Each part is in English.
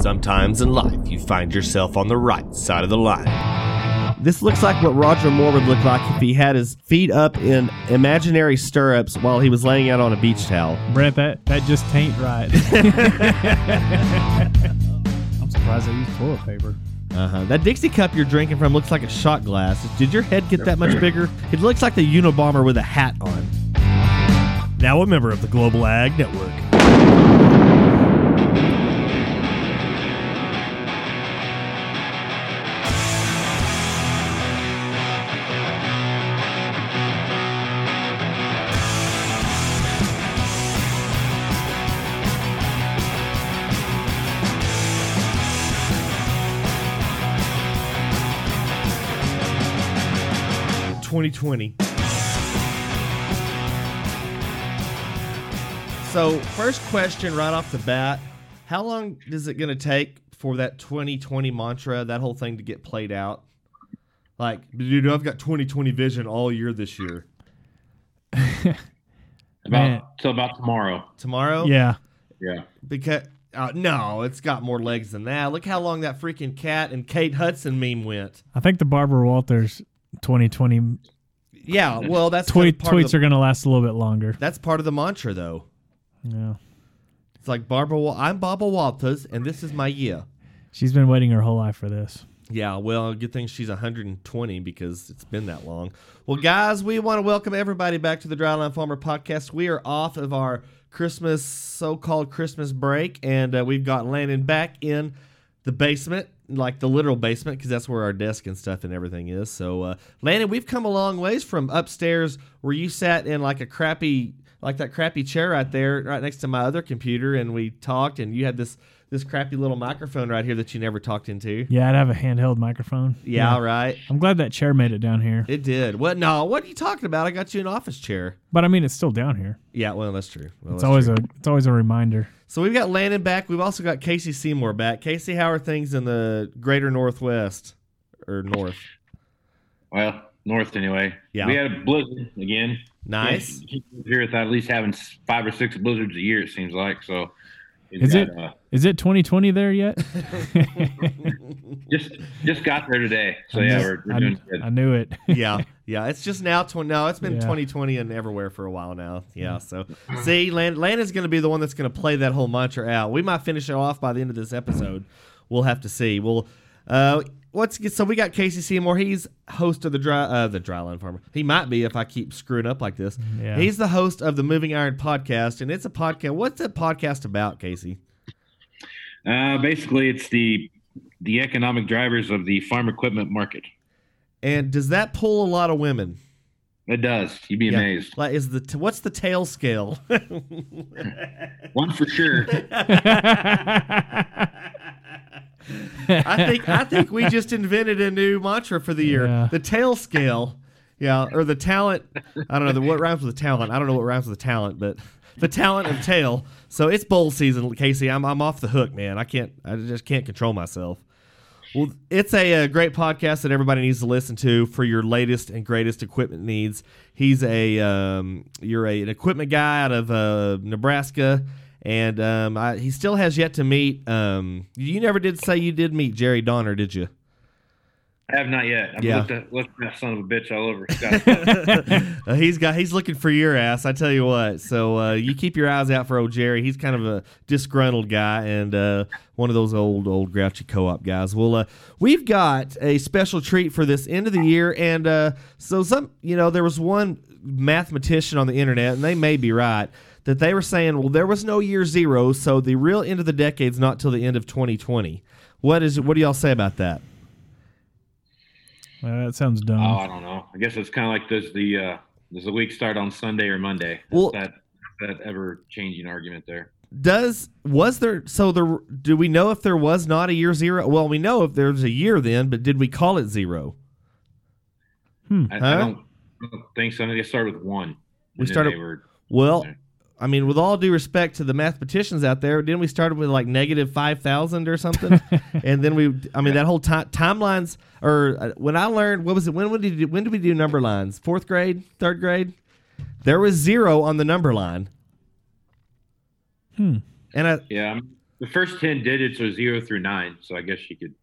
Sometimes in life, you find yourself on the right side of the line. This looks like what Roger Moore would look like if he had his feet up in imaginary stirrups while he was laying out on a beach towel. Brett, that, that just taint right. I'm surprised they used toilet paper. Uh-huh. That Dixie cup you're drinking from looks like a shot glass. Did your head get that much bigger? It looks like the Unabomber with a hat on. Now a member of the Global Ag Network. Twenty twenty. So, first question right off the bat How long is it going to take for that 2020 mantra, that whole thing to get played out? Like, dude, I've got 2020 vision all year this year. Man. About till about tomorrow. Tomorrow? Yeah. Yeah. Because, uh, no, it's got more legs than that. Look how long that freaking cat and Kate Hudson meme went. I think the Barbara Walters 2020 Yeah, well, that's tweet, part of tweets the, are going to last a little bit longer. That's part of the mantra, though. Yeah. It's like Barbara. I'm Barbara Walters, and this is my year. She's been waiting her whole life for this. Yeah, well, good thing she's 120 because it's been that long. Well, guys, we want to welcome everybody back to the Dryline Farmer podcast. We are off of our Christmas, so-called Christmas break, and uh, we've got Landon back in the basement, like the literal basement, because that's where our desk and stuff and everything is. So, uh, Landon, we've come a long ways from upstairs where you sat in like a crappy, like that crappy chair right there, right next to my other computer, and we talked, and you had this this crappy little microphone right here that you never talked into. Yeah, I'd have a handheld microphone. Yeah, right. I'm glad that chair made it down here. It did. What? No. What are you talking about? I got you an office chair. But I mean, it's still down here. Yeah. Well, that's true. Well, It's that's always true. a it's always a reminder. So we've got Landon back. We've also got Casey Seymour back. Casey, how are things in the Greater Northwest or North? Well, north anyway. Yeah. We had a blizzard again. Nice. Here without at least having five or six blizzards a year. It seems like so. We've Is got, it? Uh, Is it 2020 there yet? just just got there today. So I yeah, knew- we're, we're I, doing good. I knew it. yeah. Yeah. It's just now. Tw- no, it's been Yeah. 2020 and everywhere for a while now. Yeah. So see, Land- Landon's going to be the one that's going to play that whole mantra out. We might finish it off by the end of this episode. We'll have to see. Well, uh, what's so we got Casey Seymour. He's host of the dry uh, the Dryland Farmer. He might be if I keep screwing up like this. Yeah. He's the host of the Moving Iron podcast, and it's a podcast. What's that podcast about, Casey? Uh, basically, it's the the economic drivers of the farm equipment market. And does that pull a lot of women? It does. You'd be Yeah. amazed. Like, is the t- what's the tail scale? One for sure. I think I think we just invented a new mantra for the year. Yeah. The tail scale. Yeah, or the talent. I don't know the, what rhymes with the talent. I don't know what rhymes with the talent, but the talent of tail. So it's bowl season, Casey. I'm I'm off the hook, man. I can't. I just can't control myself. Well, it's a, uh great podcast that everybody needs to listen to for your latest and greatest equipment needs. He's a um, you're a, an equipment guy out of uh, Nebraska, and um, I, he still has yet to meet. Um, you never did say you did meet Jerry Donner, did you? I have not yet. I've Yeah. looked, at, looked at that son of a bitch all over. Uh, he's got he's looking for your ass. I tell you what. So uh, you keep your eyes out for old Jerry. He's kind of a disgruntled guy and uh, one of those old old grouchy co-op guys. Well, uh, we've got a special treat for this end of the year, and uh, so some you know there was one mathematician on the internet, and they may be right that they were saying, well, there was no year zero, so the real end of the decade's not till the end of 2020. What is what do y'all say about that? Uh, that sounds dumb. oh, I don't know. I guess it's kind of like does the uh, does the week start on Sunday or Monday? Well- that that ever changing argument there. does was there so there do we know if there was not a year zero well we know if there's a year then but did we call it zero Hmm. I, Huh? I don't, I don't think so. I think they started with one. We started- were, well i mean with all due respect to the mathematicians out there didn't we start with like negative 5000 or something and then we i mean that whole time timelines or uh, when i learned what was it when, when did you, when did we do number lines fourth grade third grade there was zero on the number line Hmm. and I, yeah, the first ten digits are zero through nine, so I guess she could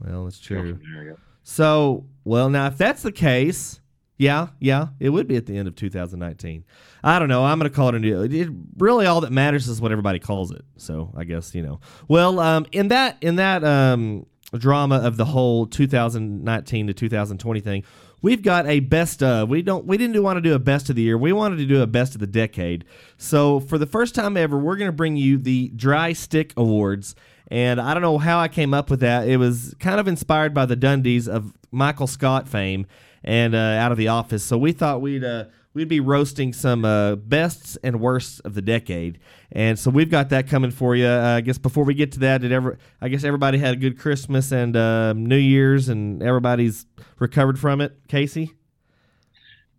Well, that's true. from there. I guess. So, well, now if that's the case, yeah, yeah, it would be at the end of 2019. I don't know. I'm going to call it a new. It, really, all that matters is what everybody calls it. So, I guess you know. Well, um, in that in that um, drama of the whole 2019 to 2020 thing, we've got a best of. We don't. We didn't want to do a best of the year. We wanted to do a best of the decade. So, for the first time ever, we're going to bring you the Dry Stick Awards. And I don't know how I came up with that. It was kind of inspired by the Dundies of Michael Scott fame and uh, out of the office. So we thought we'd uh, we'd be roasting some uh, bests and worsts of the decade. And so we've got that coming for you. Uh, I guess before we get to that, did ever? I guess everybody had a good Christmas and uh, New Year's, and everybody's recovered from it. Casey,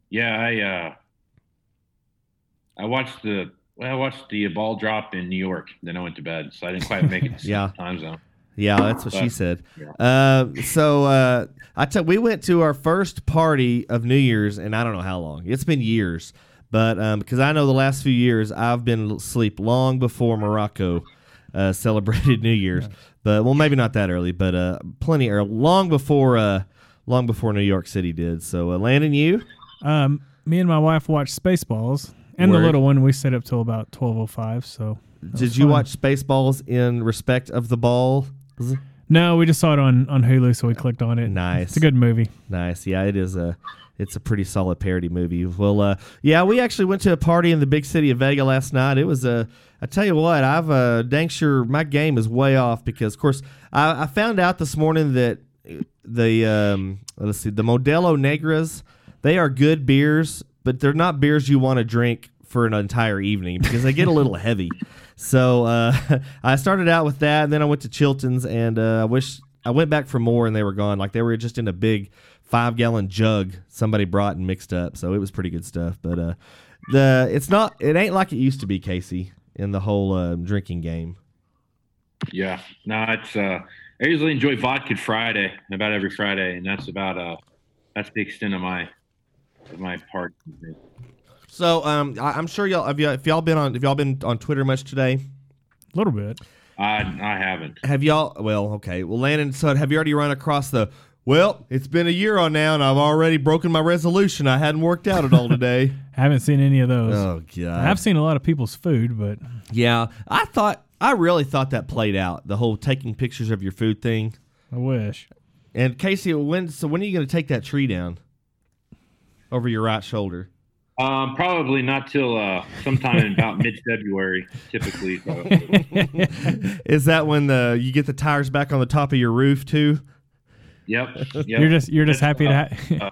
Yeah, I uh, I watched the well, I watched the ball drop in New York. Then I went to bed, so I didn't quite make it to Yeah. the time zone. Yeah, that's what she said. yeah. Uh, so uh, I tell we went to our first party of New Year's, and I don't know how long. It's been years, but um, because I know the last few years I've been asleep long before Morocco uh, celebrated New Year's. But well, maybe not that early, but uh, plenty early, long before uh, long before New York City did. So uh, Landon, you Um, me and my wife watched Spaceballs, and Word. the little one we stayed up till about twelve oh five. So did you fun. watch Spaceballs in respect of the ball? No, we just saw it on on Hulu, so we clicked on it. Nice. It's a good movie. Nice. Yeah, it is a it's a pretty solid parody movie. Well, uh, yeah, we actually went to a party in the big city of Vega last night. It was a. Uh, I tell you what, I've uh, dang sure my game is way off because, of course, I, I found out this morning that the um, let's see, the Modelo Negras, they are good beers, but they're not beers you want to drink for an entire evening because they get a little heavy. So uh, I started out with that, and then I went to Chilton's, and uh, I wish I went back for more, and they were gone. Like they were just in a big five gallon jug somebody brought and mixed up. So it was pretty good stuff. But uh, the it's not it ain't like it used to be, Casey, in the whole uh, drinking game. Yeah, no, it's uh, I usually enjoy vodka Friday about every Friday, and that's about uh, that's the extent of my of my part. So um, I, I'm sure y'all have y'all, if y'all been on have y'all been on Twitter much today? A little bit. I I haven't. Have y'all? Well, okay. Well, Landon, so have you already run across the? Well, it's been a year on now, and I've already broken my resolution. I hadn't worked out at all today. Haven't seen any of those. oh god. I've seen a lot of people's food, but yeah, I thought I really thought that played out the whole taking pictures of your food thing. I wish. And Casey, when so when are you going to take that tree down over your right shoulder? Um, probably not till uh, sometime in about mid February, typically. So. Is that when the you get the tires back on the top of your roof too? Yep. yep. You're just you're just happy to Uh, ha-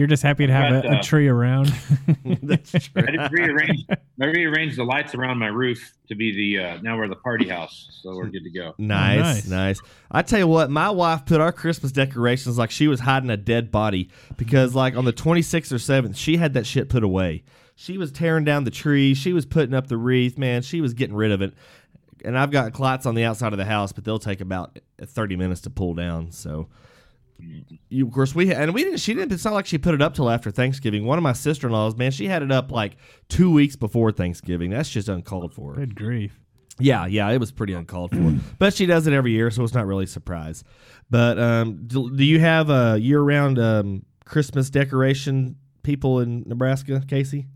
you're just happy to have But, a, a uh, tree around. That's true. I did rearrange. I rearranged the lights around my roof to be the uh, now we're the party house, so we're good to go. Nice, nice. nice. I tell you what, my wife put our Christmas decorations like she was hiding a dead body because, like, on the 26th or 7th, she had that shit put away. She was tearing down the tree. She was putting up the wreath. Man, she was getting rid of it. And I've got lights on the outside of the house, but they'll take about 30 minutes to pull down. So, you, of course, we and we didn't. She didn't. It's not like she put it up till after Thanksgiving. One of my sister in laws, man, she had it up like two weeks before Thanksgiving. That's just uncalled for. Good grief. Yeah, yeah, it was pretty uncalled for. but she does it every year, so it's not really a surprise. But um, do, do you have a year-round um, Christmas decoration people in Nebraska, Casey,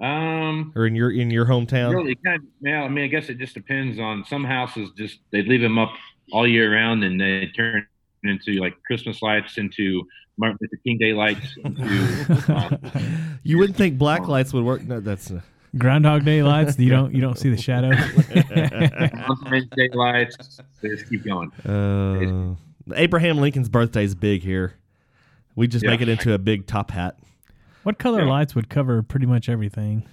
Um, or in your in your hometown? really, kind of, yeah. I mean, I guess it just depends on some houses. Just they leave them up all year round, and they turn into like Christmas lights, into Martin Luther King Day lights. Into, uh, You wouldn't think black lights would work. No, that's uh, Groundhog Day lights. You don't you don't see the shadow. Day lights. They just keep going. uh, Abraham Lincoln's birthday is big here. We just Yeah. make it into a big top hat. what color Yeah. lights would cover pretty much everything?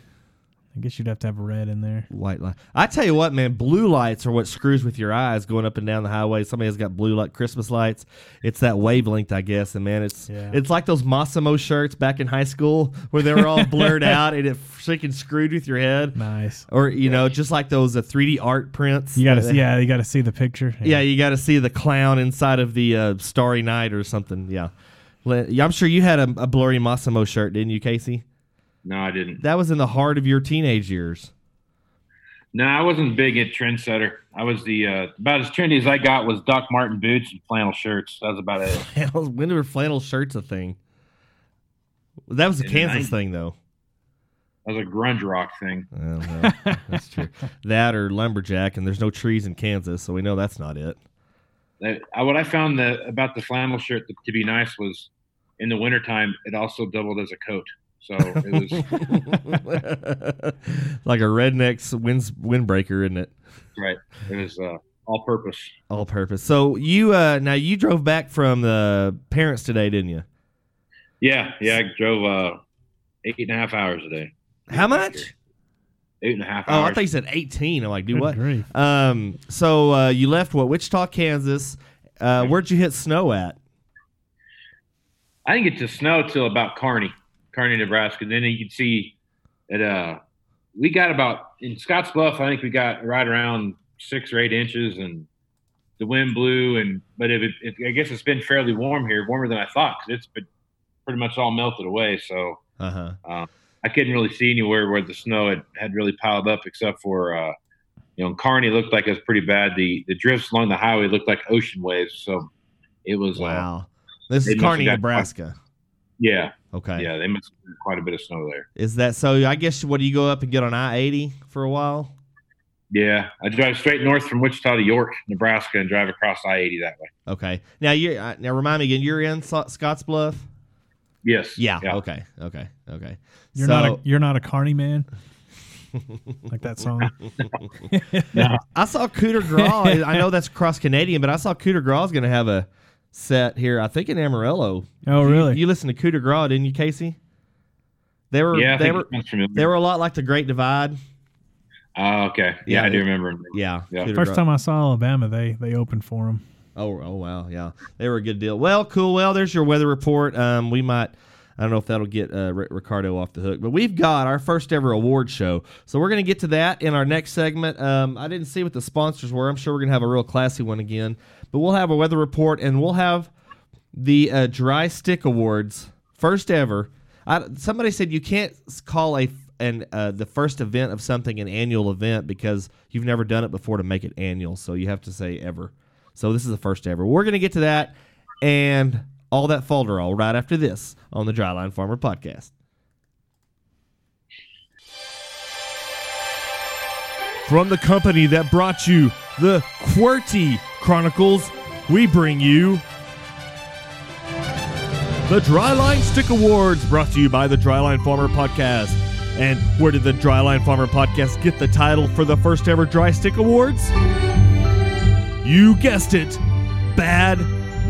I guess you'd have to have red in there. White light. I tell you what, man, blue lights are what screws with your eyes going up and down the highway. Somebody has got blue like Christmas lights. It's that wavelength, I guess. And man, it's Yeah. it's like those Mossimo shirts back in high school where they were all blurred out and it freaking screwed with your head. Nice. Or you know, just like those uh, 3D art prints. You gotta see, yeah, you gotta see the picture. yeah, you got to see the clown inside of the uh, Starry Night or something. Yeah. Yeah, I'm sure you had a, a blurry Mossimo shirt, didn't you, Casey? No, I didn't. That was in the heart of your teenage years. No, I wasn't big at trendsetter. I was the uh, about as trendy as I got was Doc Martin boots and flannel shirts. That was about it. When were flannel shirts a thing? That was a In Kansas 90s. thing, though. That was a grunge rock thing. Oh, well, that's true. That or lumberjack, and there's no trees in Kansas, so we know that's not it. That, I, what I found that about the flannel shirt to, to be nice was in the wintertime, it also doubled as a coat. So it was like a redneck's wind windbreaker, isn't it? right. It was uh, all purpose. All purpose. So you uh now you drove back from the parents today, didn't you? Yeah, yeah. I drove uh, eight and a half hours a day. How much? Eight and a half Oh, I hours. thought you said 18. I'm like, do Good what? grief. Um, so uh, you left what? Wichita, Kansas. Uh, where'd you hit snow at? I didn't get to snow till about Kearney, Kearney, Nebraska. And Then you could see that uh, we got about in Scottsbluff. I think we got right around six or eight inches, and the wind blew. And but if it, if, I guess it's been fairly warm here, warmer than I thought, because it's been pretty much all melted away. So Uh huh. I couldn't really see anywhere where the snow had, had really piled up, except for uh, you know, Kearney looked like it was pretty bad. The the drifts along the highway looked like ocean waves. So it was uh, Wow. This is Kearney, got- Nebraska. yeah, Okay. yeah. They must have quite a bit of snow there. Is that so? I guess what do you go up and get on I 80 for a while? Yeah, I drive straight north from Wichita to York, Nebraska, and drive across I eighty that way. Okay. Now you uh, now remind me again. You're in So- Scottsbluff. Yes. Yeah. Okay. Okay. Okay. You're so not a you're not a carny man. like that song. I saw Cooder Graw. I know that's cross Canadian, but I saw Cooder Graw's going to have a set here. I think in Amarillo. Oh, You- really? You, listened to Cooder Graw, didn't you, Casey? They were. Yeah, I they think were. it sounds familiar. They were a lot like the Great Divide. Oh, okay. Yeah, Yeah, I do remember. Yeah. Yeah. Cooder First Graw. time I saw Alabama, they they opened for them. Oh, oh wow, yeah, they were a good deal. Well, cool. Well, there's your weather report. Um, we might. I don't know if that'll get uh, R- Ricardo off the hook, but we've got our first ever award show, so we're gonna get to that in our next segment. Um, I didn't see what the sponsors were. I'm sure we're gonna have a real classy one again, but we'll have a weather report and we'll have the uh, Dry Stick Awards, first ever. I, somebody said you can't call a and uh, the first event of something an annual event because you've never done it before to make it annual. So you have to say ever. So this is the first ever. We're gonna get to that and all that folderol right after this on the Dryline Farmer Podcast. From the company that brought you the QWERTY Chronicles, we bring you the Dryline Stick Awards, brought to you by the Dryline Farmer Podcast. And where did the Dryline Farmer Podcast get the title for the first ever Dry Stick Awards? You guessed it. Bad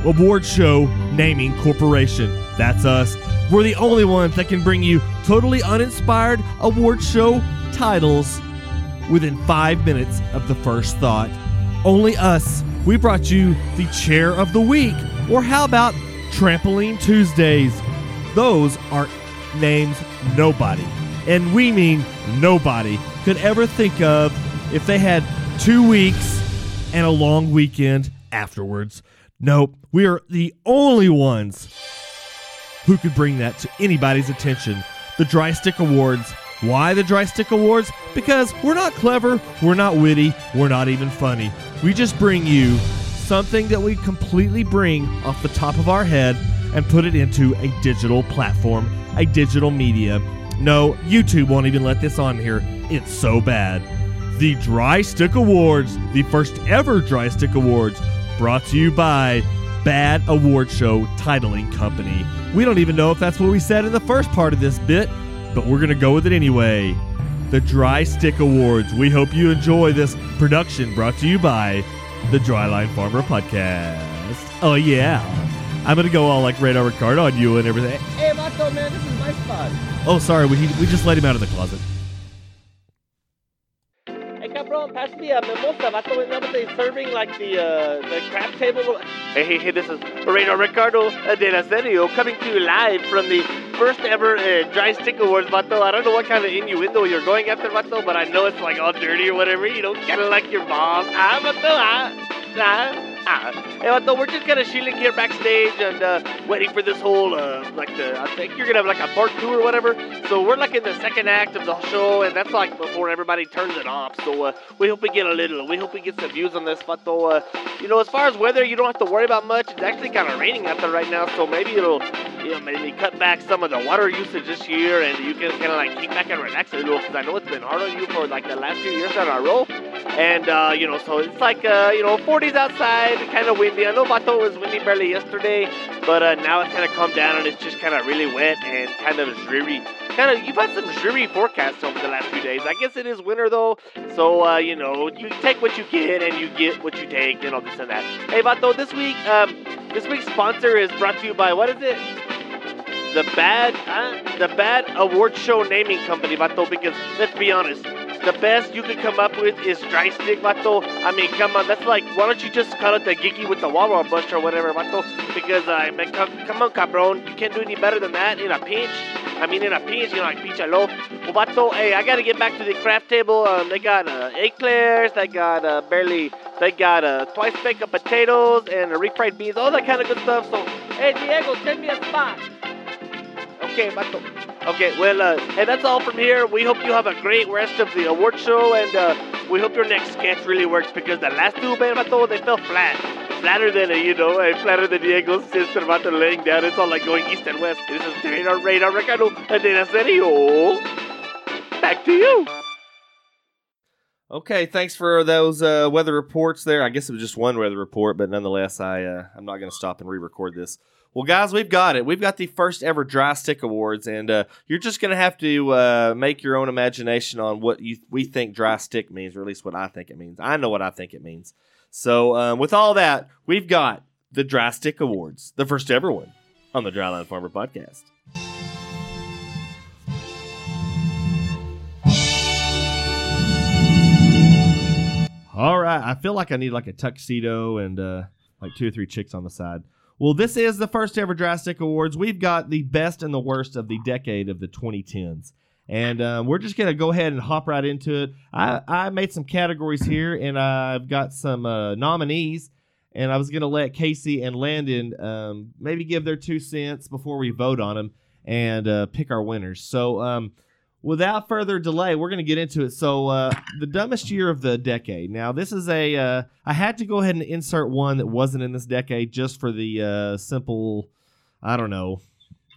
Award Show Naming Corporation. That's us. We're the only ones that can bring you totally uninspired award show titles within five minutes of the first thought. Only us. We brought you the Chair of the Week. Or how about Trampoline Tuesdays? Those are names nobody, and we mean nobody, could ever think of if they had two weeks and a long weekend afterwards. Nope, we are the only ones who could bring that to anybody's attention. The Dry Stick Awards. Why the Dry Stick Awards? Because we're not clever, we're not witty, we're not even funny. We just bring you something that we completely bring off the top of our head and put it into a digital platform, a digital media. No, YouTube won't even let this on here. It's so bad. The Dry Stick Awards, the first ever Dry Stick Awards, brought to you by Bad Award Show Titling Company. We don't even know if that's what we said in the first part of this bit, but we're going to go with it anyway. The Dry Stick Awards. We hope you enjoy this production brought to you by the Dryline Farmer Podcast. Oh, yeah. I'm going to go all like Radar Ricardo on you and everything. Hey, Mato, man, this is my spot. Oh, sorry. We, we just let him out of the closet. Hey, cabrón, pass me a mimosa, vato. And now they serving like the uh, the crab table. Hey, hey, hey, this is Radar Ricardo uh, de la Serio coming to you live from the first ever uh, Dry Stick Awards, vato. I don't know what kind of innuendo you're going after, vato, but I know it's like all dirty or whatever. You know, kind of like your mom. Ah, vato, ah, ah. Ah, hey, Vato, we're just kind of chilling here backstage and uh, waiting for this whole, uh, like the, I think you're gonna have like a part two or whatever. So we're like in the second act of the show, and that's like before everybody turns it off. So uh, we hope we get a little, we hope we get some views on this, Vato. Uh, you know, as far as weather, you don't have to worry about much. It's actually kind of raining out there right now, so maybe it'll, you know, maybe cut back some of the water usage this year, and you can kind of like kick back and relax a little, because I know it's been hard on you for like the last few years in a row. And, uh, you know, so it's like, uh, you know, 40s outside, kind of windy. I know Vato was windy barely yesterday, but uh, now it's kind of calmed down and it's just kind of really wet and kind of dreary. Kind of, you've had some dreary forecasts over the last few days. I guess it is winter though, so, uh, you know, you take what you get and you get what you take and all this and that. Hey, Vato, this week, um, this week's sponsor is brought to you by, what is it? The bad, uh, the bad award show naming company, Vato, because let's be honest, the best you could come up with is dry stick, vato. I mean, come on, that's like, why don't you just call it the Geeky with the Wawa Bunch or whatever, vato? Because, uh, I mean, come, come on, cabron, you can't do any better than that in a pinch. I mean, in a pinch, you know, like pichalo. Well, vato, hey, I gotta get back to the craft table. Um, they got uh, eclairs, they got uh, barely, they got uh, twice baked potatoes and uh, refried beans, all that kind of good stuff. So, hey, Diego, send me a spot. Okay, vato. Okay, well, uh, hey, that's all from here. We hope you have a great rest of the award show, and uh, we hope your next sketch really works because the last two, man, vato, they fell flat. Flatter than, uh, you know, uh, flatter than Diego's sister, vato, laying down. It's all like going east and west. This is Radar, Radar, Ricardo, and then serio. Back to you. Okay, thanks for those uh, weather reports there. I guess it was just one weather report, but nonetheless, I uh, I'm not going to stop and re-record this. Well, guys, we've got it. We've got the first ever Dry Stick Awards, and uh, you're just going to have to uh, make your own imagination on what you we think Dry Stick means, or at least what I think it means. I know what I think it means. So, um, with all that, we've got the Dry Stick Awards, the first ever one on the Dryland Farmer Podcast. All right, I feel like I need like a tuxedo and uh, like two or three chicks on the side. Well, this is the first ever Dry Stick Awards. We've got the best and the worst of the decade of the 2010s. And um, we're just going to go ahead and hop right into it. I, I made some categories here, and I've got some uh, nominees. And I was going to let Casey and Landon um, maybe give their two cents before we vote on them and uh, pick our winners. So, um, without further delay, we're going to get into it. So, uh, the dumbest year of the decade. Now, this is a. Uh, I had to go ahead and insert one that wasn't in this decade just for the uh, simple, I don't know,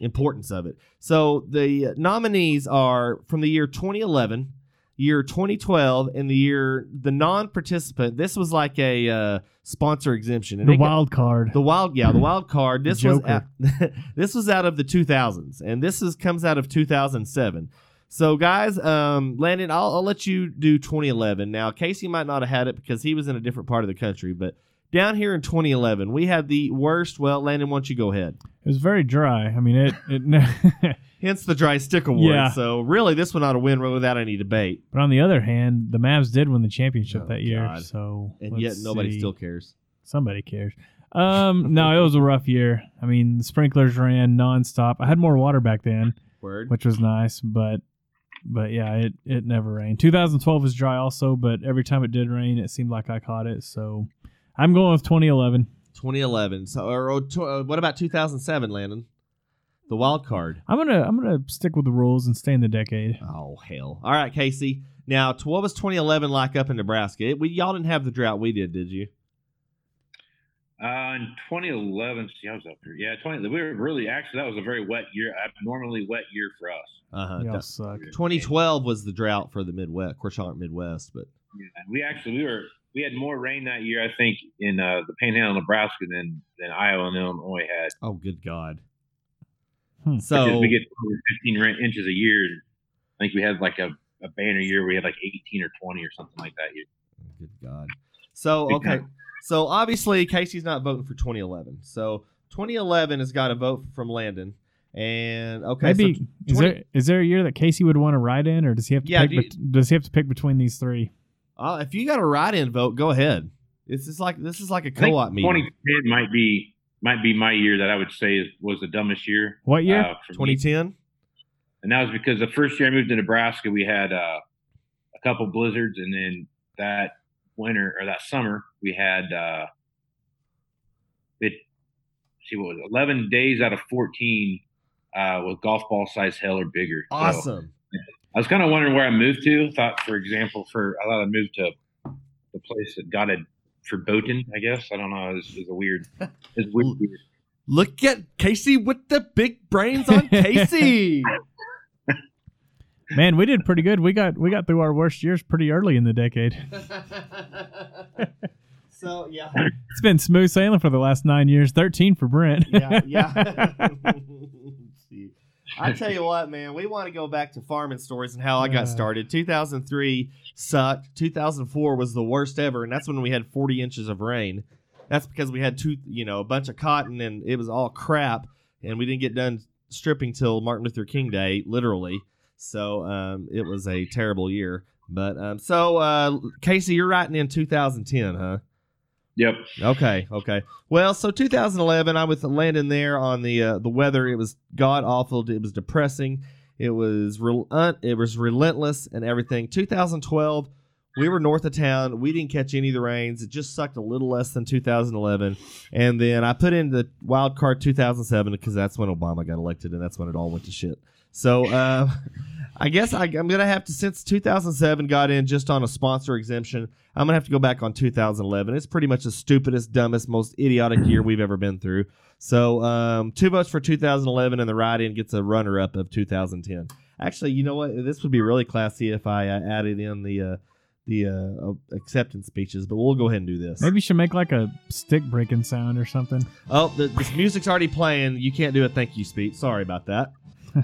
importance of it. So, the nominees are from the year 2011, year 2012, and the year the non-participant. This was like a uh, sponsor exemption. And The it got- wild card. the wild, yeah, the wild card. This was out, this was out of the 2000s, and this is comes out of 2007. So, guys, um, Landon, I'll, I'll let you do 2011. Now, Casey might not have had it because he was in a different part of the country, but down here in 2011, we had the worst. Well, Landon, why don't you go ahead? It was very dry. I mean, it. it Hence the dry stick award. Yeah. So, really, this one ought to win without any debate, but on the other hand, the Mavs did win the championship Oh, that year. God. So and yet nobody see. still cares. somebody cares. Um, no, it was a rough year. I mean, the sprinklers ran nonstop. I had more water back then, Word. which was nice, but but yeah, it it never rained. 2012 was dry also, but every time it did rain, it seemed like I caught it. So I'm going with 2011. 2011. So, or, or uh, what about 2007, Landon? The wild card. I'm gonna I'm gonna stick with the rules and stay in the decade. Oh hell! All right, Casey. Now, what was 2011 like up in Nebraska? It, we y'all didn't have the drought we did, did you? Uh, in 2011, see, I was up here. Yeah, 20. We were really actually that was a very wet year, abnormally wet year for us. Uh huh. Y'all suck. 2012 was the drought for the Midwest. Of course, y'all aren't Midwest, but Yeah, we actually we were we had more rain that year, I think, in uh, the Panhandle, of Nebraska, than than Iowa and Illinois had. oh, good God! Hmm. So we get over 15 inches a year. I think we had like a, a banner year. We had like 18 or 20 or something like that year. good God. So okay, so obviously Casey's not voting for 2011. So 2011 has got a vote from Landon, and okay, Maybe so is 20 there is there a year that Casey would want to ride in, or does he have to Yeah, pick? do you- bet- does he have to pick between these three? uh, if you got a ride in vote, go ahead. This is like this is like a co-op meeting. 2010 might be might be my year that I would say is, was the dumbest year. What year? Uh, for me. 2010. and that was because the first year I moved to Nebraska, we had uh, a couple blizzards, and then that winter or that summer we had uh, it see what was it, 11 days out of 14 uh, with golf ball size hail or bigger. So Awesome. I was kind of wondering where I moved to. Thought, for example, for I thought I moved to the place that got it for boating. I guess I don't know. It's, it's a weird. It's weird. Look at Casey with the big brains on Casey. Man, we did pretty good. We got we got through our worst years pretty early in the decade. so yeah, It's been smooth sailing for the last nine years. Thirteen for Brent. yeah, yeah. I tell you what, man, we want to go back to farming stories and how I got started. 2003 sucked. 2004 was the worst ever, and that's when we had 40 inches of rain. That's because we had two, you know, a bunch of cotton, and it was all crap, and we didn't get done stripping till Martin Luther King Day, literally. So um, it was a terrible year. But um, so uh, Casey, you're writing in 2010, huh? Yep. Okay, okay. Well, so 2011, I was landing there on the uh, the weather. It was god awful. It was depressing. It was rel- un- it was relentless and everything. 2012, we were north of town. We didn't catch any of the rains. It just sucked a little less than 2011. And then I put in the wild card 2007 because that's when Obama got elected and that's when it all went to shit. So uh, I guess I, I'm gonna have to since 2007 got in just on a sponsor exemption. I'm gonna have to go back on 2011. It's pretty much the stupidest, dumbest, most idiotic year we've ever been through. So um, two votes for 2011, and the ride in gets a runner-up of 2010. Actually, you know what? This would be really classy if I uh, added in the uh, the uh, uh, acceptance speeches, but we'll go ahead and do this. Maybe you should make like a stick breaking sound or something. Oh, the, this music's already playing. You can't do a thank you speech. Sorry about that.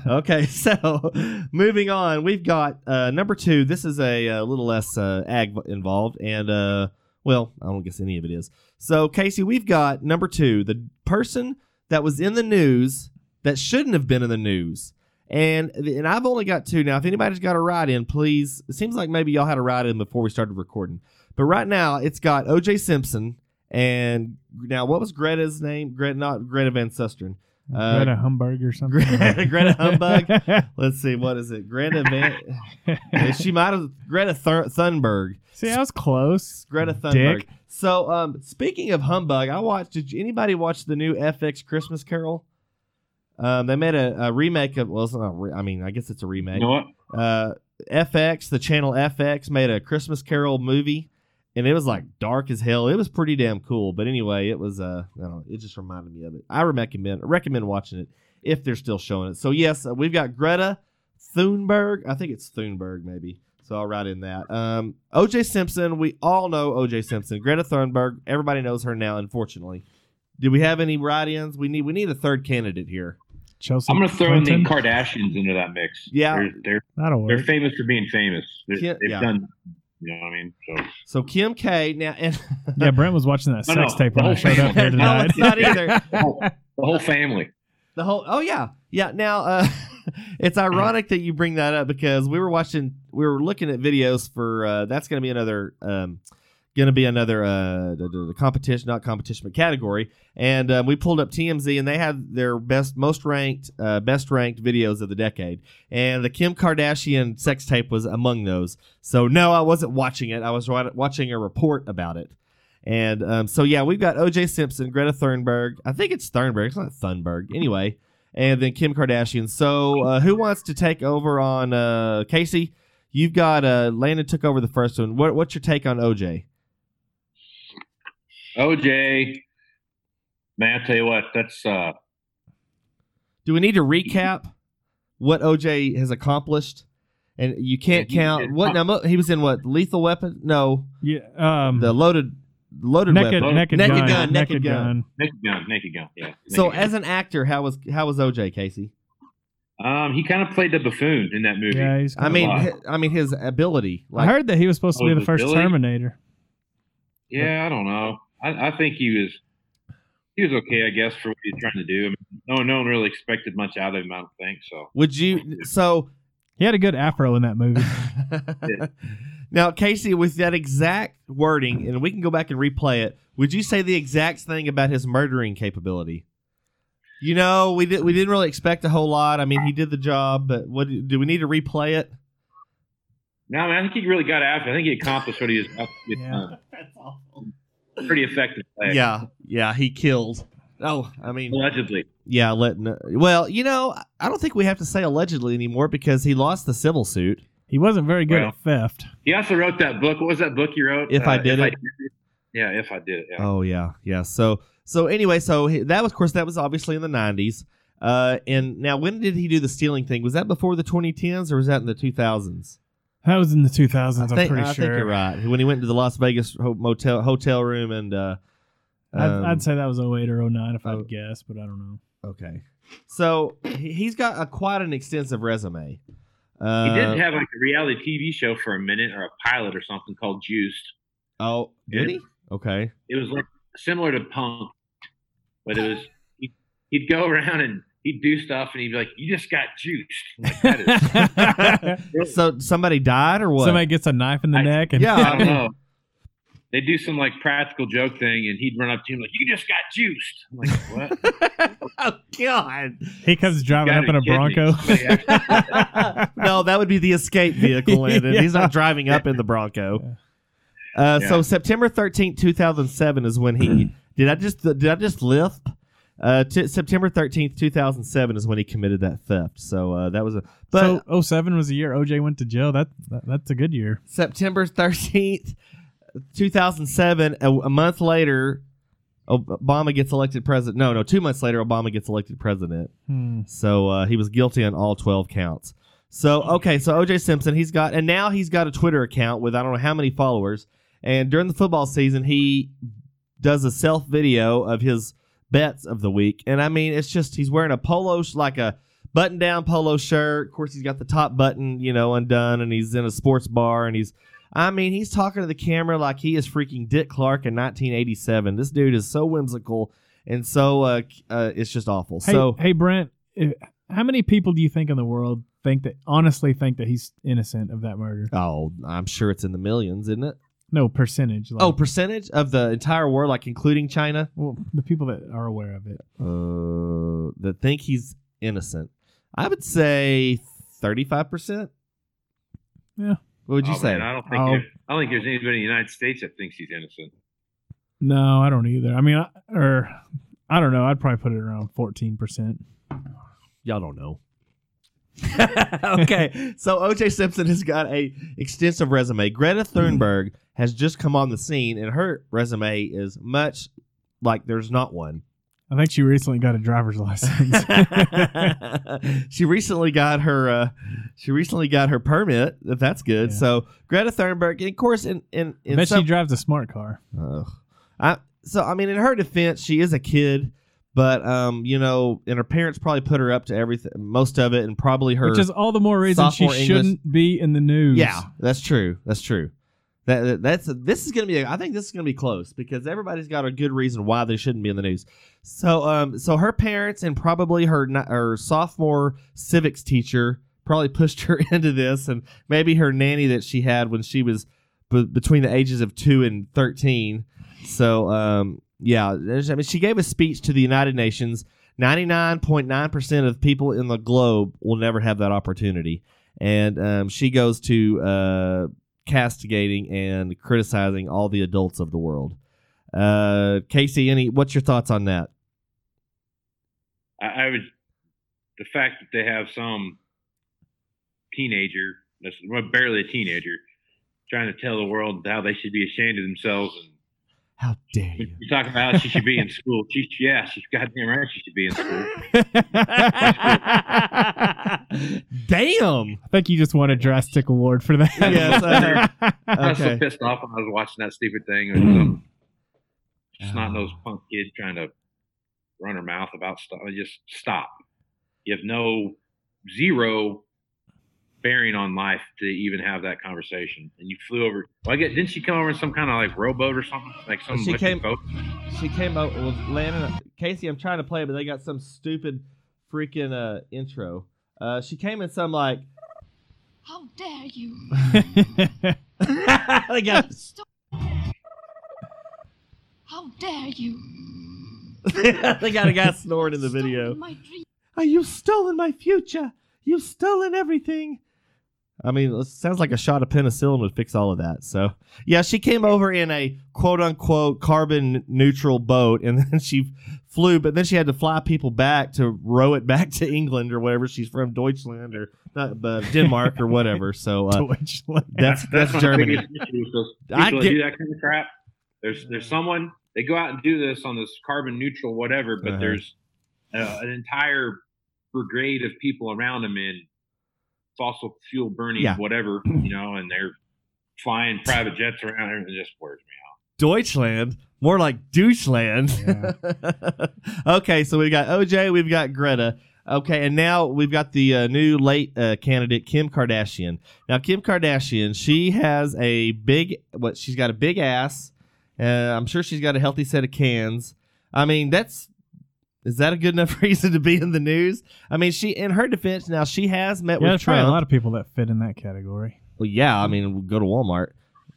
Okay, so moving on, we've got uh, number two. This is a, uh little less uh, ag involved, and uh, well, I don't guess any of it is. So, Casey, we've got number two, the person that was in the news that shouldn't have been in the news. And and I've only got two now. If anybody's got a write in, please. It seems like maybe y'all had a write in before we started recording. But right now, it's got O.J. Simpson and now what was Greta's name? Greta, not Greta Van Susteren. Uh, Greta Humberg or something. Greta- Greta Humbug? Let's see, what is it? Greta Van. she might have Greta Thur- Thunberg. See, I was close. Greta Thunberg. Dick. So, um, speaking of humbug, I watched. Did anybody watch the new FX Christmas Carol? Um, they made a, a remake of. Well, it's not. A re- I mean, I guess it's a remake. You know what? uh, FX, the channel FX, made a Christmas Carol movie, and it was like dark as hell. It was pretty damn cool. But anyway, it was. Uh, I don't know. It just reminded me of it. I recommend recommend watching it if they're still showing it. So yes, uh, we've got Greta Thunberg. I think it's Thunberg, maybe. So I'll write in that. Um, O.J. Simpson. We all know O.J. Simpson. Greta Thunberg. Everybody knows her now. Unfortunately, do we have any write-ins? We need we need a third candidate here. Chelsea. I'm going to throw in the Kardashians into that mix. Yeah. They're they're, That'll they're famous for being famous. They're, Yeah, they've yeah. done. You know what I mean? So So Kim K. Now and Yeah, Brent was watching that sex no, tape the when I whole showed up here no, tonight. it's not either. the whole, the whole family. The whole oh yeah yeah now uh, it's ironic that you bring that up because we were watching we were looking at videos for uh, that's going to be another um, going to be another uh, competition not competition but category and um, we pulled up TMZ and they had their best most ranked uh, best ranked videos of the decade and the Kim Kardashian sex tape was among those so no I wasn't watching it I was wa- watching a report about it and um, so yeah, we've got O.J. Simpson, Greta Thunberg. I think it's Thunberg. It's not Thunberg. Anyway, and then Kim Kardashian. So uh, who wants to take over on uh, Casey? You've got uh, Landon took over the first one. What, what's your take on O.J.? OJ, man, I tell you what, that's uh, Do we need to recap what O.J. has accomplished? And you can't Yeah, count did. what now. He was in what Lethal Weapon? No, yeah, um, the loaded loaded naked, weapon. naked, Naked gun, gun, naked naked gun. gun. naked gun, naked gun. Yeah. So Gun. as an actor, how was how was O.J. Casey? um, he kind of played the buffoon in that movie. Yeah, he's. I mean, Wow. hi- I mean his ability. I heard that he was supposed to Oh, be the first Billy? Terminator. Yeah, I don't know. I, I think he was he was okay, I guess, for what he's trying to do. I mean, no, no one really expected much out of him. I don't think so. Would you? So He had a good afro in that movie. now, Casey, with that exact wording, and we can go back and replay it. Would you say the exact thing about his murdering capability? You know, we did. We didn't really expect a whole lot. I mean, he did the job, but what do we need to replay it? No, I, mean, I think he really got after. I think he accomplished what he was up to get Yeah. done. Pretty effective. Play. Yeah, yeah, he killed. Oh, I mean, Allegedly. yeah, letting. Well, you know, I don't think we have to say allegedly anymore because he lost the civil suit. He wasn't very good Well. at theft. He also wrote that book. What was that book you wrote? Uh, If I Did It? Yeah, if I did it. Yeah. Oh yeah, yeah. So so anyway, so that was, of course, that was obviously in the '90s. Uh, and now, when did he do the stealing thing? Was that before the 2010s or was that in the 2000s? That was in the 2000s. I I'm pretty I sure. think you're right. When he went to the Las Vegas ho- motel hotel room and uh, I'd, um, I'd say that was 08 or 09 if I oh. had to guess, but I don't know. okay. So he- he's got a quite an extensive resume. Uh, He did have like a reality TV show for a minute or a pilot or something called Juiced. Oh, did Yeah. he? Okay. It was like similar to Punk, but it was he'd, he'd go around and he'd do stuff and he'd be like, "You just got juiced." Like, that is, so somebody died or what? Somebody gets a knife in the I- neck and yeah. I don't know. They do some like practical joke thing, and he'd run up to him like, "You just got juiced." I'm like, "What?" oh God. he comes driving up in a Gotta be kidding me. Bronco. No, that would be the escape vehicle, Landon. He's not driving up in the Bronco. Uh, So September thirteenth, two thousand seven, is when he did. I just did I just lisp? Uh, t- September thirteenth, two thousand seven, is when he committed that theft. So uh, that was a. But so 07 was the year OJ went to jail. That, that that's a good year. September thirteenth, two thousand seven, a, a month later, Obama gets elected president. No, no, two months later, Obama gets elected president. Hmm. So uh, he was guilty on all 12 counts. So, okay, so OJ Simpson, he's got, and now he's got a Twitter account with I don't know how many followers. And during the football season, he does a self video of his bets of the week. And I mean, it's just, he's wearing a polo, like a button down polo shirt. Of course, he's got the top button, you know, undone, and he's in a sports bar. And he's, I mean, he's talking to the camera like he is freaking Dick Clark in 1987. This dude is so whimsical. And so uh, uh, it's just awful. Hey, so hey Brent, how many people do you think in the world think that honestly think that he's innocent of that murder? Oh, I'm sure it's in the millions, isn't it? No percentage. Like, Oh, percentage of the entire world, like including China, well, the people that are aware of it. uh, that think he's innocent. I would say 35 percent. Yeah. What would you Oh, say? man, I don't think Oh. there- I don't think there's anybody in the United States that thinks he's innocent. No, I don't either. I mean, I, or I don't know. I'd probably put it around fourteen percent. Y'all don't know. okay, so OJ Simpson has got a extensive resume. Greta Thunberg has just come on the scene, and her resume is much like there's not one. I think she recently got a driver's license. she recently got her uh, she recently got her permit. If that's good. Yeah. So Greta Thunberg, of course, in in, I bet some, she drives a smart car. Ugh. I so I mean, in her defense, she is a kid, but um, you know, and her parents probably put her up to everything, most of it, and probably her. Which is all the more reason she English- shouldn't be in the news. yeah, that's true. That's true. That, that- that's this is gonna be. I think this is gonna be close because everybody's got a good reason why they shouldn't be in the news. So um, so her parents and probably her her sophomore civics teacher probably pushed her into this, and maybe her nanny that she had when she was b- between the ages of two and thirteen. So um, yeah, I mean, she gave a speech to the United Nations. Ninety nine point nine percent of people in the globe will never have that opportunity, and um, she goes to uh, castigating and criticizing all the adults of the world. Uh, Casey, any what's your thoughts on that? I, I would the fact that they have some teenager that's well, barely a teenager trying to tell the world how they should be ashamed of themselves and How dare when you're talking about how she should be in school. She, yeah, she's goddamn right. She should be in school. Damn. I think you just won a Dry Stick award for that. Yes, I I was so Okay. pissed off when I was watching that stupid thing. It was um, some snot nosed ah. punk kid trying to run her mouth about stuff. I just stop. You have no zero bearing on life to even have that conversation. And you flew over. Well, I get didn't she come over in some kind of like rowboat or something? Like some She came- boat? She came up with Landon. Casey, I'm trying to play, but they got some stupid freaking uh, intro. Uh, she came in some like How dare you? they got How dare you? they got a guy snoring in the video. Stolen My dream. Oh, you've stolen my future. You've stolen everything. I mean, it sounds like a shot of penicillin would fix all of that. So, yeah, she came over in a quote unquote carbon neutral boat and then she flew, but then she had to fly people back to row it back to England or whatever. She's from Deutschland or not, but Denmark or whatever. So, uh, Deutschland. that's that's my Germany. biggest issue with those I get- do that kind of crap. There's there's someone they go out and do this on this carbon neutral whatever, but Uh-huh. there's uh, an entire brigade of people around them in fossil fuel burning Yeah. whatever, you know, and they're flying private jets around and it just wears me out. Deutschland, more like doucheland. okay, so we've got OJ, we've got Greta. Okay, and now we've got the uh, new late uh, candidate, Kim Kardashian. Now, Kim Kardashian, she has a big, what? She's got a big ass. Uh, I'm sure she's got a healthy set of cans. I mean, that's is that a good enough reason to be in the news? I mean, she, in her defense, now she has met Yeah, with Trump. a lot of people that fit in that category. Well, yeah, I mean, we'll go to Walmart.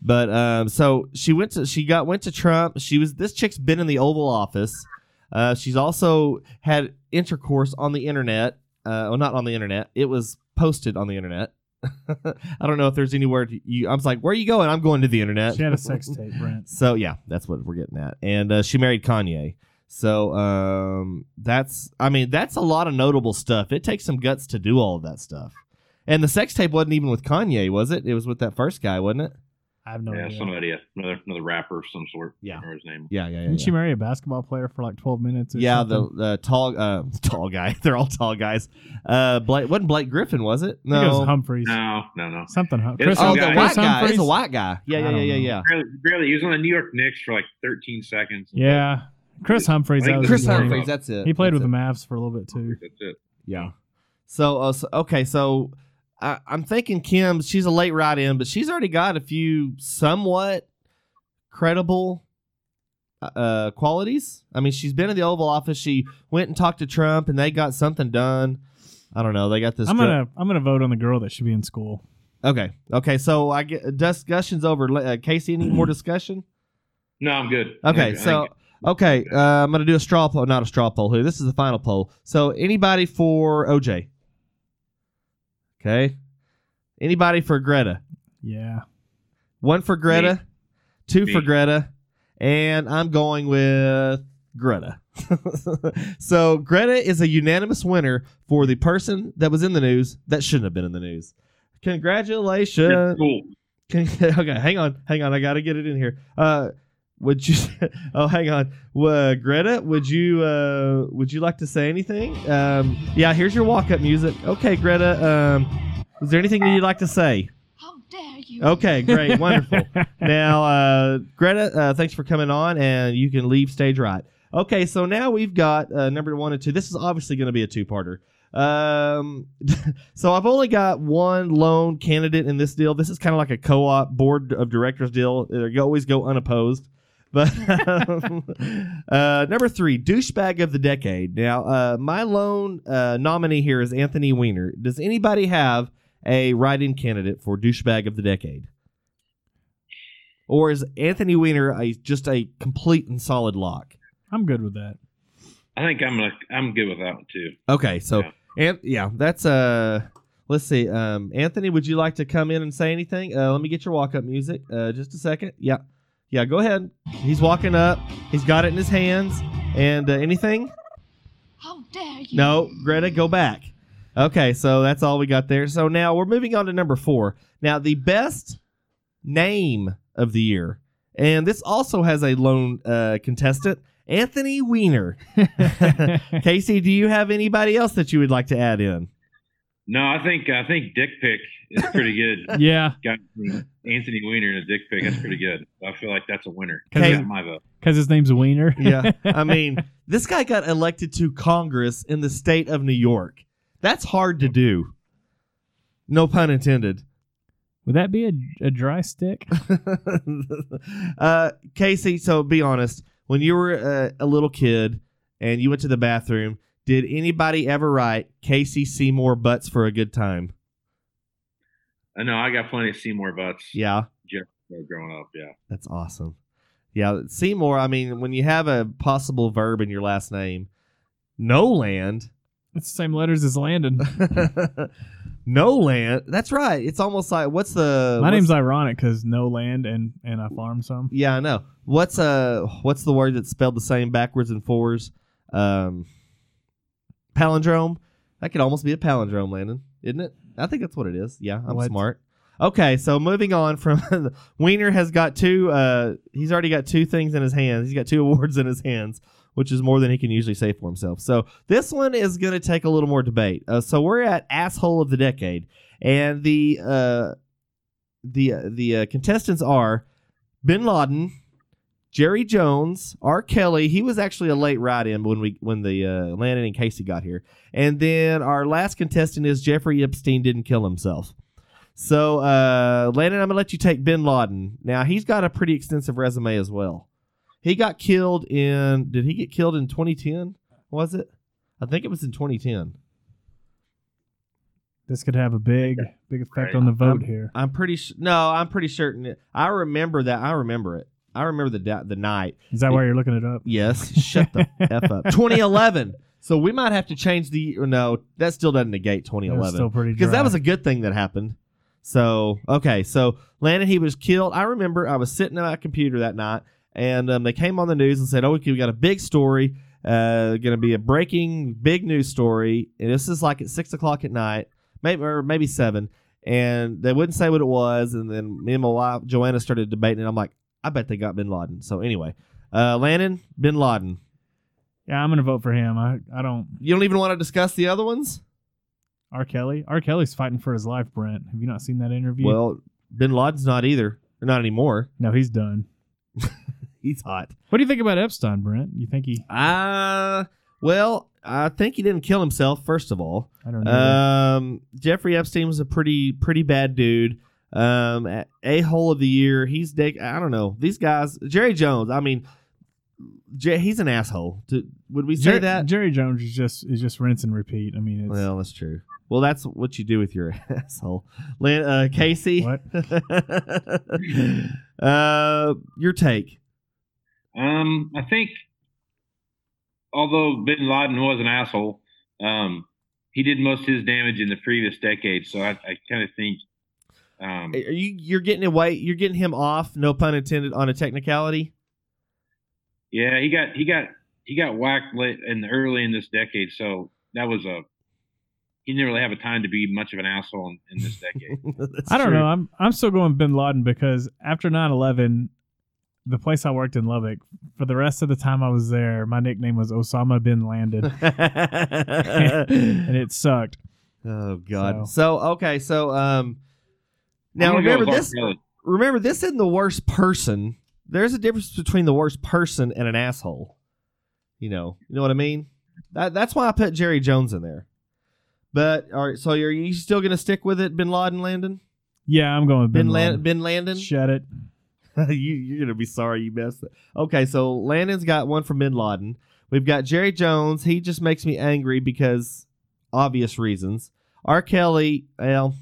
But um, so she went to she got went to Trump. She was this chick's been in the Oval Office. Uh, she's also had intercourse on the internet. Uh, well, not on the internet. It was posted on the internet. I don't know if there's anywhere to, you. I was like, "Where are you going?" I'm going to the internet. She had a sex tape, Brent. So yeah, that's what we're getting at. And uh, she married Kanye. So um, that's I mean that's a lot of notable stuff. It takes some guts to do all of that stuff. And the sex tape wasn't even with Kanye, was it? It was with that first guy, wasn't it? I have no idea. yeah, idea. another another rapper of some sort. Yeah. I don't his name. Yeah, yeah, yeah. Didn't yeah. she marry a basketball player for like 12 minutes? Or yeah, the, something? the tall uh, tall guy. They're all tall guys. Uh, Blake wasn't Blake Griffin, was it? I think it was No. Humphries. No, no, no. Something. Hum- It's Chris, some Oh, the guy. white Chris guy. It's a white guy. Yeah, yeah, yeah, yeah, know. yeah. Barely, barely. He was on the New York Knicks for like 13 seconds. Yeah, Kris Humphries. That was Chris his name. Humphries. That's it. He played That's with it. the Mavs for a little bit too. That's it. Yeah. So, uh, so okay, so I, I'm thinking Kim. She's a late ride in, but she's already got a few somewhat credible uh, qualities. I mean, she's been in the Oval Office. She went and talked to Trump, and they got something done. I don't know. They got this. I'm gonna I'm gonna vote on the girl that should be in school. Okay. Okay. So I get discussions over. Uh, Casey, any more discussion? No, I'm good. Okay. I So think- okay, uh, I'm gonna do a straw poll. Not a straw poll here. This is the final poll. So anybody for OJ? Okay. Anybody for Greta? Yeah. One for Greta, two for Greta, and I'm going with Greta. so Greta is a unanimous winner for the person that was in the news that shouldn't have been in the news. Congratulations. Cool. Okay, hang on, hang on. I got to get it in here. Uh, would you? Oh, hang on. Uh, Greta, would you? Uh, would you like to say anything? Um, yeah. Here's your walk-up music. Okay, Greta. Um, is there anything that you'd like to say? How dare you? Okay, great, wonderful. Now, uh, Greta, uh, thanks for coming on, and you can leave stage right. Okay, so now we've got uh, number one and two. This is obviously going to be a two-parter. Um, so I've only got one lone candidate in this deal. This is kind of like a co-op board of directors deal. They always go unopposed. But uh, number three, douchebag of the decade. Now, uh, my lone uh, nominee here is Anthony Weiner. Does anybody have a write-in candidate for douchebag of the decade? Or is Anthony Weiner a, just a complete and solid lock? I'm good with that. I think I'm like I'm good with that one too. Okay, so Yeah. and yeah, that's uh let's see. Um Anthony, would you like to come in and say anything? Uh let me get your walk up music. Uh just a second. Yeah. Yeah, go ahead. He's walking up. He's got it in his hands. And uh, anything? How dare you? No, Greta, go back. Okay, so that's all we got there. So now we're moving on to number 4. Now the best name of the year. And this also has a lone uh, contestant, Anthony Weiner. Casey, do you have anybody else that you would like to add in? No, I think I think Dick Pick is pretty good. yeah, Got Anthony Weiner and a Dick Pick. That's pretty good. I feel like that's a winner. Okay. That's my vote. because his name's Weiner. Yeah. I mean, this guy got elected to Congress in the state of New York. That's hard to do. No pun intended. Would that be a, a dry stick? uh, Casey, so be honest. When you were uh, a little kid and you went to the bathroom, did anybody ever write Casey Seymour butts for a good time? I know I got plenty of Seymour butts. Yeah. Growing up. Yeah. That's awesome. Yeah, Seymour. I mean, when you have a possible verb in your last name, no land. It's the same letters as Landon. No land. That's right. It's almost like what's the My what's- name's ironic because no land and and I farm some. Yeah, I know. What's uh what's the word that's spelled the same backwards and forwards? Um palindrome. That could almost be a palindrome, Landon, isn't it? I think that's what it is. Yeah, I'm What? smart. Okay, so moving on from Weiner has got two uh he's already got two things in his hands. He's got two awards in his hands, which is more than he can usually say for himself. So this one is going to take a little more debate. Uh, so we're at asshole of the decade and the uh the uh, the uh, contestants are Bin Laden, Jerry Jones, R. Kelly. He was actually a late ride-in when we when the uh, Landon and Casey got here, and then our last contestant is Jeffrey Epstein. Didn't kill himself. So, uh, Landon, I'm gonna let you take Bin Laden. Now he's got a pretty extensive resume as well. He got killed in. Did he get killed in 2010? Was it? I think it was in 2010. This could have a big big effect Right. on the vote I'm- here. I'm pretty sure. No, I'm pretty certain. I remember that. I remember it. I remember the da- the night. Is that why you're looking it up? Yes. Shut the f up. 2011. So we might have to change the. No, that still doesn't negate 2011 still pretty because that was a good thing that happened. So okay, so Landon he was killed. I remember I was sitting at my computer that night, and um, they came on the news and said, "Oh, we got a big story, uh, going to be a breaking big news story." And this is like at six o'clock at night, maybe or maybe seven, and they wouldn't say what it was. And then me and my wife Joanna started debating, and I'm like, "I bet they got Bin Laden." So anyway, uh, Landon Bin Laden. yeah, I'm gonna vote for him. I I don't. You don't even want to discuss the other ones? R. Kelly. R. Kelly's fighting for his life. Brent, have you not seen that interview? Well, Bin Laden's not either. Not anymore. no, he's done. He's hot. What do you think about Epstein, Brent? You think he? Uh well, I think he didn't kill himself. First of all, I don't know. um, Jeffrey Epstein was a pretty pretty bad dude. Um, a hole of the year. He's dig- I don't know these guys. Jerry Jones. I mean, J- he's an asshole. To, would we say Jer- that? Jerry Jones is just is just rinse and repeat. I mean, it's, well, that's true. Well, that's what you do with your asshole, Lin- uh, Casey. What? uh, your take. Um, I think although Bin Laden was an asshole, um, he did most of his damage in the previous decade. So I, I kind of think, um, Are you you're getting away? You're getting him off. No pun intended on a technicality. yeah, he got he got he got whacked late in the early in this decade. So that was a he didn't really have a time to be much of an asshole in, in this decade. That's I don't true. know. I'm I'm still going Bin Laden because after 9/11, the place I worked in Lubbock, for the rest of the time I was there, my nickname was Osama Bin Laden, and it sucked. oh God. So- So. okay. So um, now I'm gonna go remember this. Kelly. Remember this isn't the worst person. There's a difference between the worst person and an asshole. You know. You know what I mean? That that's why I put Jerry Jones in there. But all right. So are you still gonna stick with it, Bin Laden, Landon? Yeah, I'm going with Bin, Bin, Lan- Laden. Bin Landon. Shut it. you, you're gonna be sorry you messed it. Okay, so Landon's got one from Bin Laden. We've got Jerry Jones. He just makes me angry because obvious reasons. R. Kelly, well,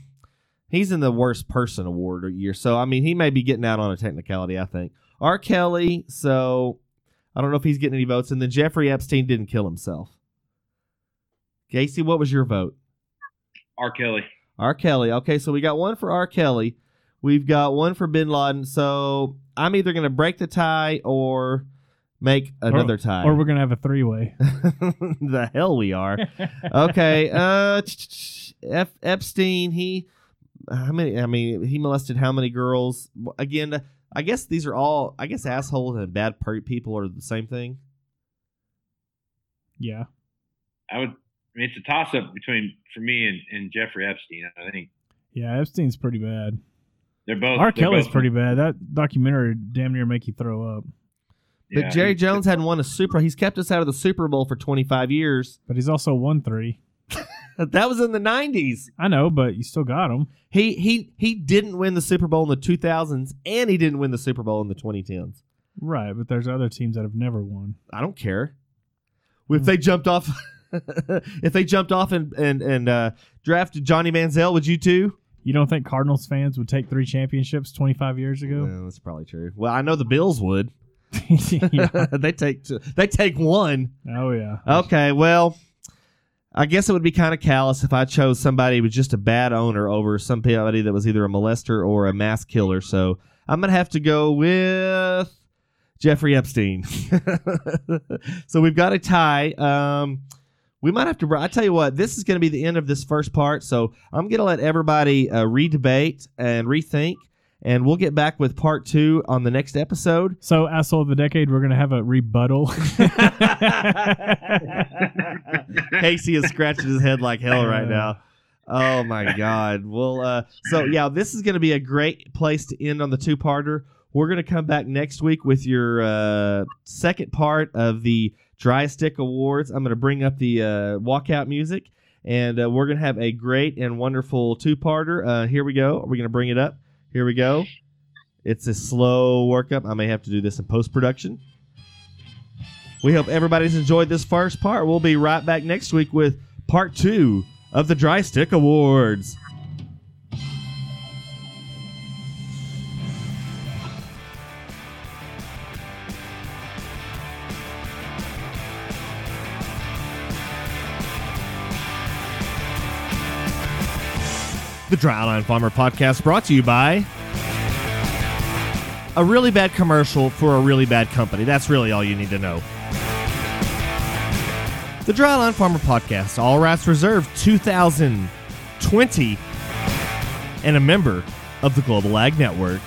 he's in the worst person award year, so I mean he may be getting out on a technicality. I think R. Kelly. So I don't know if he's getting any votes. And then Jeffrey Epstein didn't kill himself. Casey, what was your vote? R. Kelly. R. Kelly. Okay, so we got one for R. Kelly. We've got one for Bin Laden. So I'm either going to break the tie or make another tie. Or we're gonna have a three way. the hell we are. Okay. Uh, F- Epstein. He. How many? I mean, he molested how many girls? Again, I guess these are all. I guess assholes and bad people are the same thing. yeah. I would. I mean, it's a toss up between for me and, and Jeffrey Epstein. I think Yeah, Epstein's pretty bad. they're both. R. they're Kelly's both- pretty bad. That documentary damn near make you throw up. But yeah, Jerry Jones hadn't won a Super. He's kept us out of the Super Bowl for 25 years. But he's also won three. That was in the 90s. I know, but you still got him. He he he didn't win the Super Bowl in the 2000s, and he didn't win the Super Bowl in the 2010s. Right, but there's other teams that have never won. I don't care if they jumped off. if they jumped off and and and uh, drafted Johnny Manziel, would you too? You don't think Cardinals fans would take three championships 25 years ago? That's probably true. Well, I know the Bills would. they take two, they take one. Oh yeah. Okay, well, I guess it would be kind of callous if I chose somebody who was just a bad owner over somebody that was either a molester or a mass killer. So I'm gonna have to go with Jeffrey Epstein. so we've got a tie. Um, we might have to. I tell you what, this is going to be the end of this first part. So I'm going to let everybody uh, redebate and rethink, and we'll get back with part two on the next episode. So, asshole of the decade, we're gonna have a rebuttal. Casey is scratching his head like hell right now. Oh my god. Well, uh, so yeah, this is going to be a great place to end on the two-parter. We're going to come back next week with your uh, second part of the Dry Stick Awards. I'm going to bring up the uh, walkout music, and uh, we're going to have a great and wonderful two-parter. Uh, here we go. Are we going to bring it up? Here we go. It's a slow workup. I may have to do this in post-production. We hope everybody's enjoyed this first part. We'll be right back next week with part two of the Dry Stick Awards. The Dryline Farmer podcast brought to you by a really bad commercial for a really bad company. That's really all you need to know. The Dryline Farmer podcast, all rights reserved 2020, and a member of the Global Ag Network.